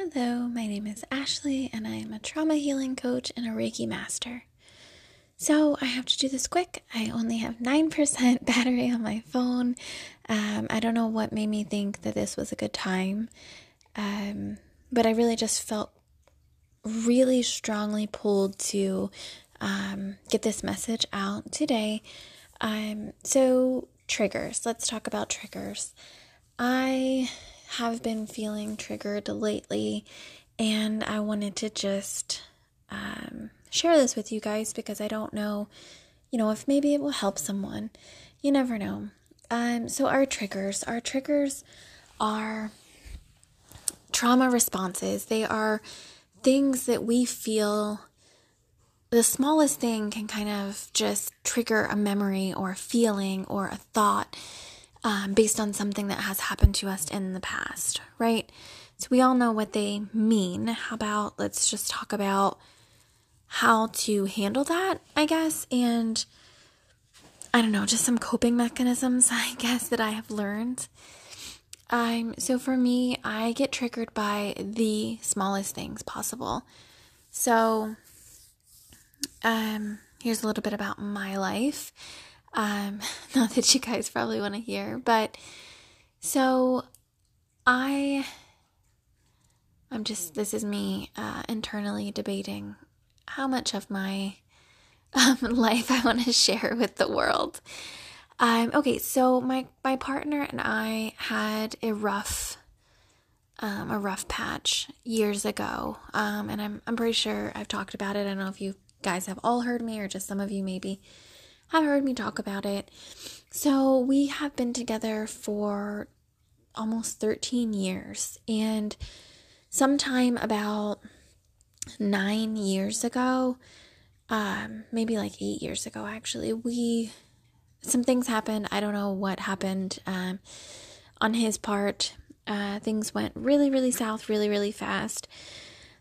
Hello, my name is Ashley, and I am a trauma healing coach and a Reiki master. So, I have to do this quick. I only have 9% battery on my phone. Um, I don't know what made me think that this was a good time, um, but I really just felt really strongly pulled to um, get this message out today. Um, so, triggers. Let's talk about triggers. I have been feeling triggered lately, and I wanted to just um, share this with you guys because I don't know, you know, if maybe it will help someone. You never know. Um, so, our triggers, our triggers are trauma responses. They are things that we feel the smallest thing can kind of just trigger a memory or a feeling or a thought um, based on something that has happened to us in the past, right? So we all know what they mean. How about let's just talk about how to handle that, I guess, and I don't know, just some coping mechanisms, I guess, that I have learned. Um, so for me, I get triggered by the smallest things possible. So, um, here's a little bit about my life. Um, not that you guys probably want to hear, but so I, I'm just, this is me uh, internally debating how much of my um, life I want to share with the world. Um, okay, so my my partner and I had a rough um, a rough patch years ago, um, and I'm I'm pretty sure I've talked about it. I don't know if you guys have all heard me or just some of you maybe have heard me talk about it. So, we have been together for almost 13 years, and sometime about nine years ago, um, maybe like eight years ago, actually, we some things happened. I don't know what happened um, on his part. Uh, things went really, really south, really, really fast.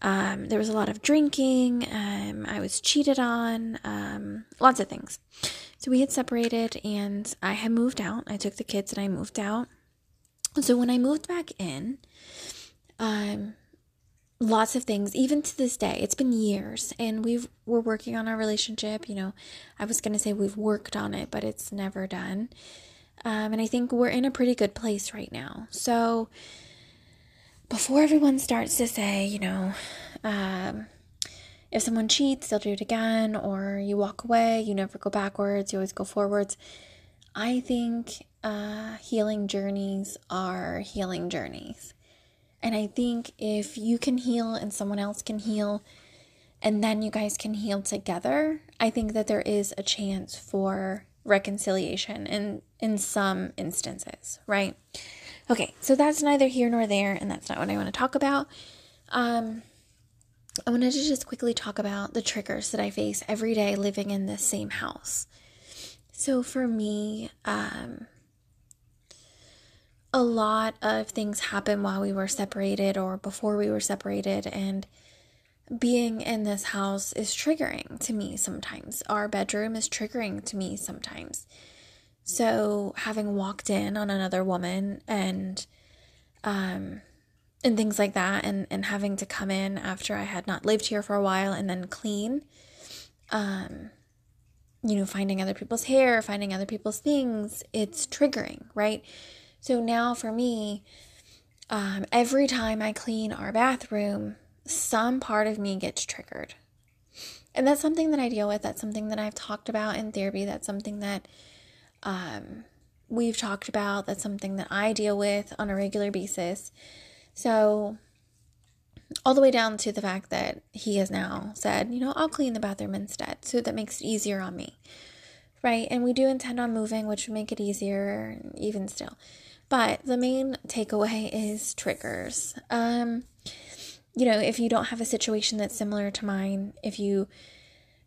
Um, there was a lot of drinking. Um, I was cheated on. Um, lots of things. So we had separated, and I had moved out. I took the kids and I moved out. So when I moved back in, um, lots of things. Even to this day, it's been years, and we've we're working on our relationship. You know, I was gonna say we've worked on it, but it's never done. Um, and I think we're in a pretty good place right now. So before everyone starts to say, you know, um, if someone cheats, they'll do it again, or you walk away, you never go backwards, you always go forwards. I think uh, healing journeys are healing journeys. And I think if you can heal and someone else can heal, and then you guys can heal together, I think that there is a chance for reconciliation in in some instances, right? Okay, so that's neither here nor there, and that's not what I want to talk about. Um, I wanted to just quickly talk about the triggers that I face every day living in this same house. So for me, um, a lot of things happen while we were separated or before we were separated, and being in this house is triggering to me sometimes. Our bedroom is triggering to me sometimes. So having walked in on another woman and um and things like that and and having to come in after I had not lived here for a while and then clean um you know finding other people's hair, finding other people's things, it's triggering, right? So now for me um every time I clean our bathroom, some part of me gets triggered. And that's something that I deal with. That's something that I've talked about in therapy. That's something that um, we've talked about. That's something that I deal with on a regular basis. So, all the way down to the fact that he has now said, you know, I'll clean the bathroom instead. So that makes it easier on me. Right. And we do intend on moving, which would make it easier, even still. But the main takeaway is triggers. Um, you know, if you don't have a situation that's similar to mine, if you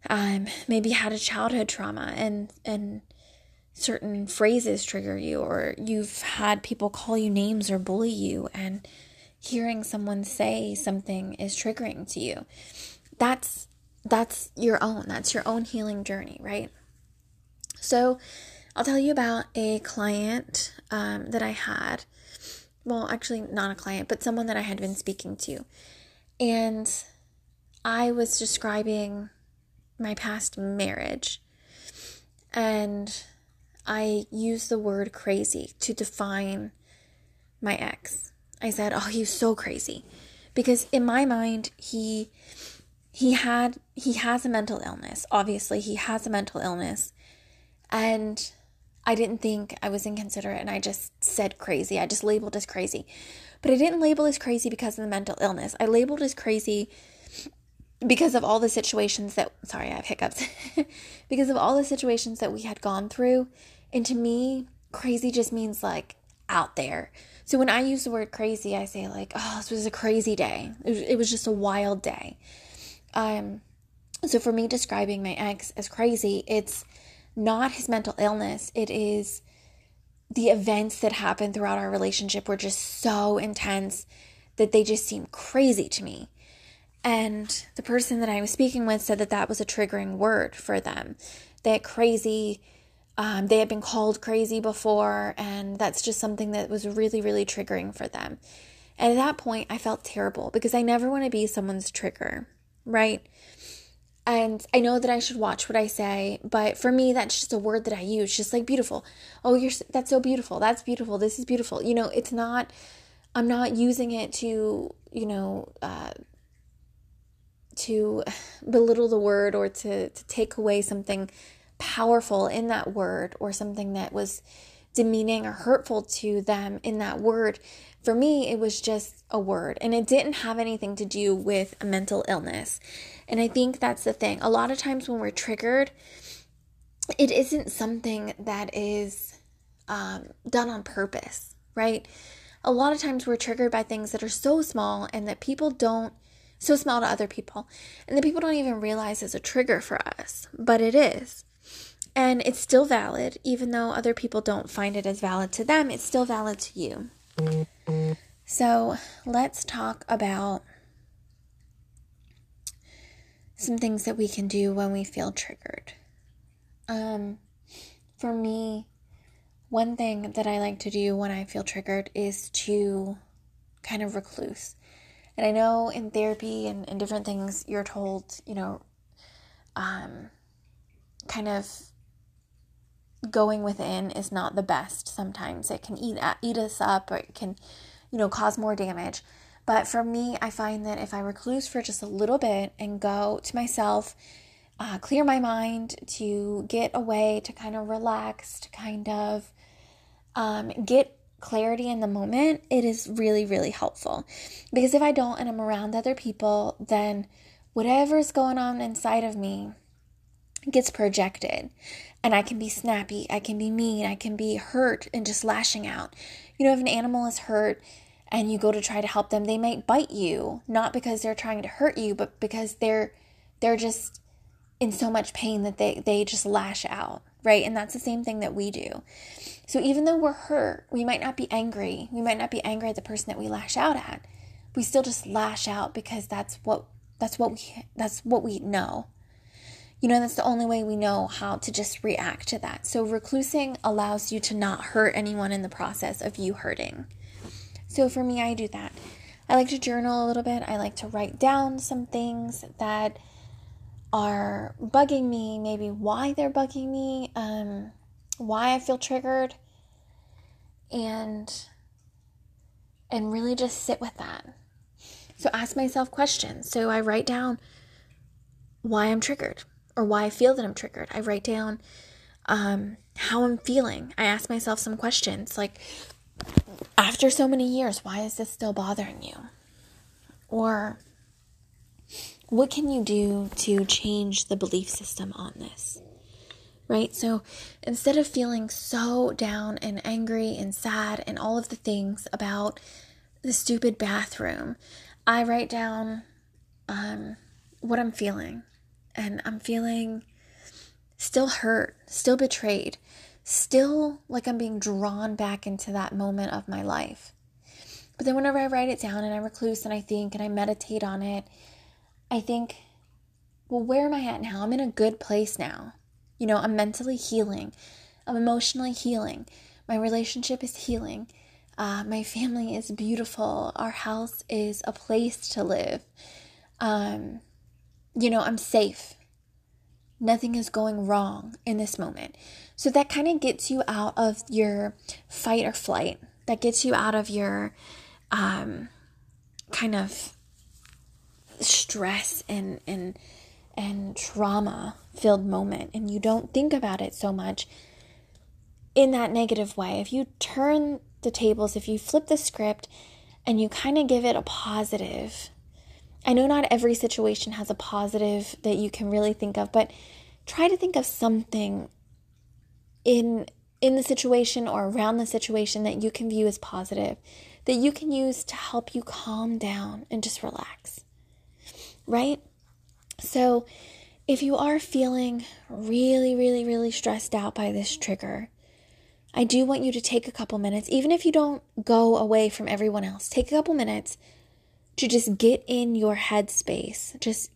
um, maybe had a childhood trauma and and certain phrases trigger you or you've had people call you names or bully you and hearing someone say something is triggering to you that's that's your own that's your own healing journey right so i'll tell you about a client um, that i had well, actually, not a client, but someone that I had been speaking to. And I was describing my past marriage. And I used the word crazy to define my ex. I said, "Oh, he's so crazy." Because in my mind, he he had he has a mental illness. Obviously, he has a mental illness. And I didn't think I was inconsiderate and I just said crazy. I just labeled as crazy. But I didn't label as crazy because of the mental illness. I labeled as crazy because of all the situations that sorry, I have hiccups. because of all the situations that we had gone through. And to me, crazy just means like out there. So when I use the word crazy, I say like, "Oh, this was a crazy day. It was, it was just a wild day." Um so for me describing my ex as crazy, it's not his mental illness. It is the events that happened throughout our relationship were just so intense that they just seem crazy to me. And the person that I was speaking with said that that was a triggering word for them. That crazy, um, they had been called crazy before, and that's just something that was really, really triggering for them. And at that point, I felt terrible because I never want to be someone's trigger, right? And I know that I should watch what I say, but for me, that's just a word that I use, just like beautiful. Oh, you're that's so beautiful. That's beautiful. This is beautiful. You know, it's not. I'm not using it to, you know, uh, to belittle the word or to to take away something powerful in that word or something that was demeaning or hurtful to them in that word. For me, it was just a word and it didn't have anything to do with a mental illness. And I think that's the thing. A lot of times when we're triggered, it isn't something that is um, done on purpose, right? A lot of times we're triggered by things that are so small and that people don't, so small to other people, and that people don't even realize is a trigger for us, but it is. And it's still valid, even though other people don't find it as valid to them, it's still valid to you. So let's talk about some things that we can do when we feel triggered. Um, for me, one thing that I like to do when I feel triggered is to kind of recluse. And I know in therapy and, and different things, you're told, you know, um, kind of going within is not the best sometimes. It can eat, eat us up or it can, you know, cause more damage. But for me, I find that if I recluse for just a little bit and go to myself, uh, clear my mind, to get away, to kind of relax, to kind of um, get clarity in the moment, it is really, really helpful. Because if I don't and I'm around other people, then whatever's going on inside of me gets projected. And I can be snappy, I can be mean, I can be hurt and just lashing out. You know, if an animal is hurt, and you go to try to help them, they might bite you, not because they're trying to hurt you, but because they're they're just in so much pain that they they just lash out, right? And that's the same thing that we do. So even though we're hurt, we might not be angry. We might not be angry at the person that we lash out at. We still just lash out because that's what that's what we that's what we know. You know, that's the only way we know how to just react to that. So reclusing allows you to not hurt anyone in the process of you hurting. So for me, I do that. I like to journal a little bit. I like to write down some things that are bugging me, maybe why they're bugging me, um, why I feel triggered, and and really just sit with that. So ask myself questions. So I write down why I'm triggered or why I feel that I'm triggered. I write down um, how I'm feeling. I ask myself some questions like, after so many years, why is this still bothering you? Or what can you do to change the belief system on this? Right? So instead of feeling so down and angry and sad and all of the things about the stupid bathroom, I write down um, what I'm feeling. And I'm feeling still hurt, still betrayed, still like I'm being drawn back into that moment of my life. But then whenever I write it down and I recluse and I think and I meditate on it, I think, well, where am I at now? I'm in a good place now. You know, I'm mentally healing, I'm emotionally healing, my relationship is healing. Uh, my family is beautiful. Our house is a place to live. Um, you know, I'm safe. Nothing is going wrong in this moment. So that kind of gets you out of your fight or flight. That gets you out of your um, kind of stress and and and trauma filled moment and you don't think about it so much in that negative way. If you turn the tables, if you flip the script and you kind of give it a positive, I know not every situation has a positive that you can really think of, but try to think of something in in the situation or around the situation that you can view as positive that you can use to help you calm down and just relax. Right? So, if you are feeling really, really, really stressed out by this trigger, I do want you to take a couple minutes, even if you don't go away from everyone else, take a couple minutes to just get in your headspace. Just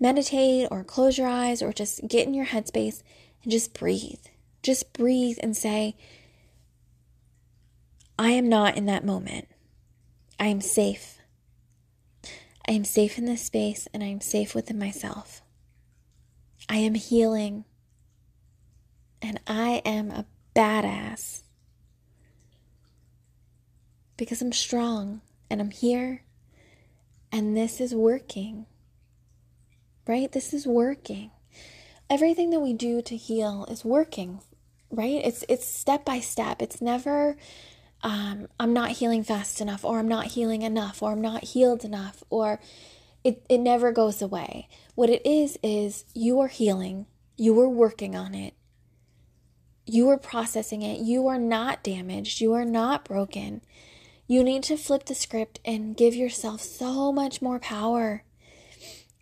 meditate or close your eyes or just get in your headspace and just breathe. Just breathe and say, I am not in that moment. I am safe. I am safe in this space and I am safe within myself. I am healing and I am a badass because I'm strong and I'm here and this is working. Right? This is working. Everything that we do to heal is working, right? It's it's step by step. It's never um, I'm not healing fast enough, or I'm not healing enough, or I'm not healed enough, or it, it never goes away. What it is, is you are healing, you are working on it, you are processing it, you are not damaged, you are not broken. You need to flip the script and give yourself so much more power.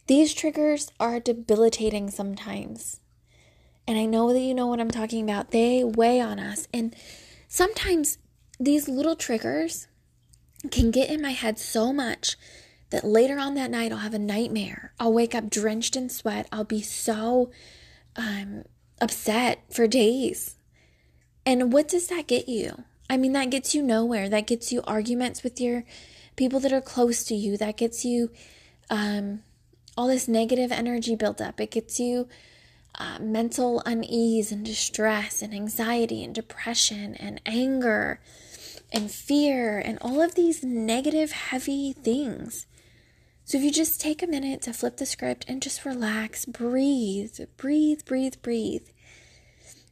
These triggers are debilitating sometimes. And I know that you know what I'm talking about. They weigh on us. And sometimes these little triggers can get in my head so much that later on that night I'll have a nightmare. I'll wake up drenched in sweat. I'll be so um, upset for days. And what does that get you? I mean, that gets you nowhere. That gets you arguments with your people that are close to you. That gets you um, all this negative energy built up. It gets you uh, mental unease and distress and anxiety and depression and anger and fear and all of these negative, heavy things. So if you just take a minute to flip the script and just relax, breathe, breathe, breathe, breathe.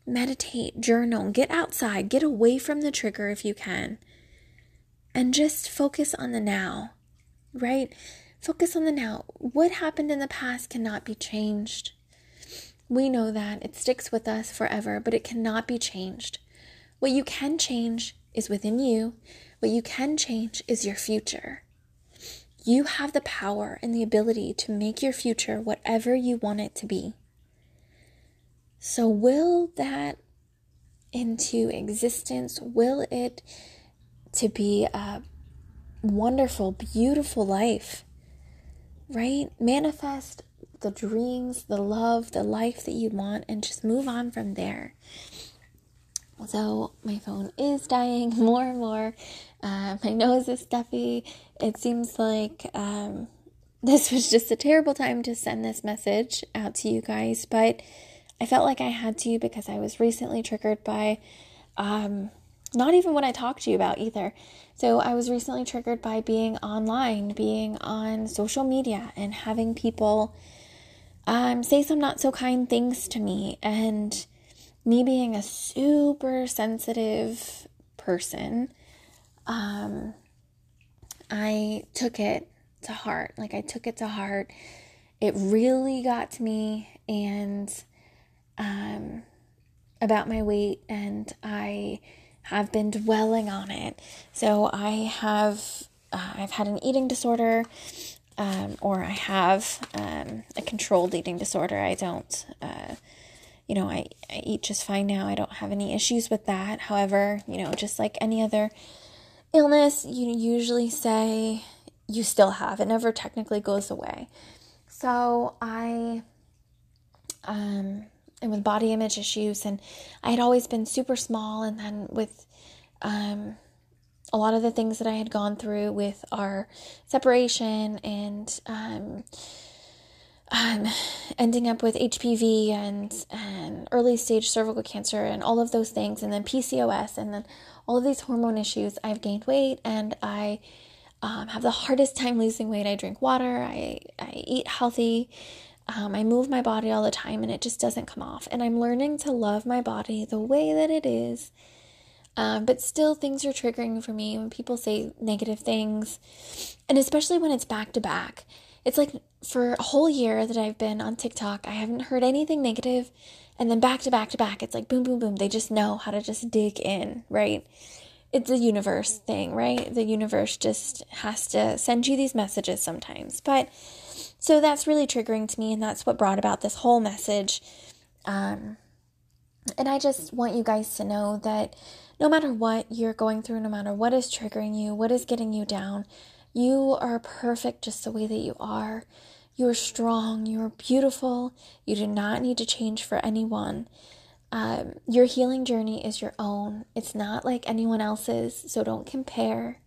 Meditate, journal, get outside, get away from the trigger if you can, and just focus on the now, right? Focus on the now. What happened in the past cannot be changed. We know that it sticks with us forever, but it cannot be changed. What you can change is within you. What you can change is your future. You have the power and the ability to make your future whatever you want it to be. So, will that into existence? Will it to be a wonderful, beautiful life? Right? Manifest the dreams, the love, the life that you want, and just move on from there. So my phone is dying more and more. Uh, my nose is stuffy. It seems like um, this was just a terrible time to send this message out to you guys, but I felt like I had to because I was recently triggered by um, not even what I talked to you about either. So I was recently triggered by being online, being on social media, and having people um, say some not so kind things to me and me being a super sensitive person, um, I took it to heart. Like, I took it to heart. It really got to me and um, about my weight, and I have been dwelling on it. So, I have. Uh, I've had an eating disorder, um, or I have um, a controlled eating disorder. I don't uh, you know, I, I eat just fine now. I don't have any issues with that. However, you know, just like any other illness, you usually say you still have. It never technically goes away. So I um and with body image issues and I had always been super small and then with um a lot of the things that I had gone through with our separation and um, um, ending up with HPV and, and early stage cervical cancer and all of those things, and then PCOS, and then all of these hormone issues, I've gained weight and I um, have the hardest time losing weight. I drink water, I, I eat healthy, um, I move my body all the time, and it just doesn't come off. And I'm learning to love my body the way that it is. Um, but still, things are triggering for me when people say negative things, and especially when it's back to back. It's like for a whole year that I've been on TikTok, I haven't heard anything negative, and then back to back to back, it's like boom, boom, boom. They just know how to just dig in, right? It's a universe thing, right? The universe just has to send you these messages sometimes. But so that's really triggering to me, and that's what brought about this whole message. Um, and I just want you guys to know that no matter what you're going through, no matter what is triggering you, what is getting you down, you are perfect just the way that you are. You are strong. You are beautiful. You do not need to change for anyone. Um, your healing journey is your own. It's not like anyone else's, so don't compare.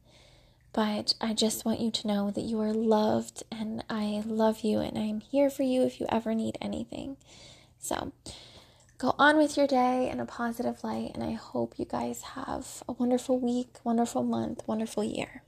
But I just want you to know that you are loved and I love you and I'm here for you if you ever need anything. So go on with your day in a positive light. And I hope you guys have a wonderful week, wonderful month, wonderful year.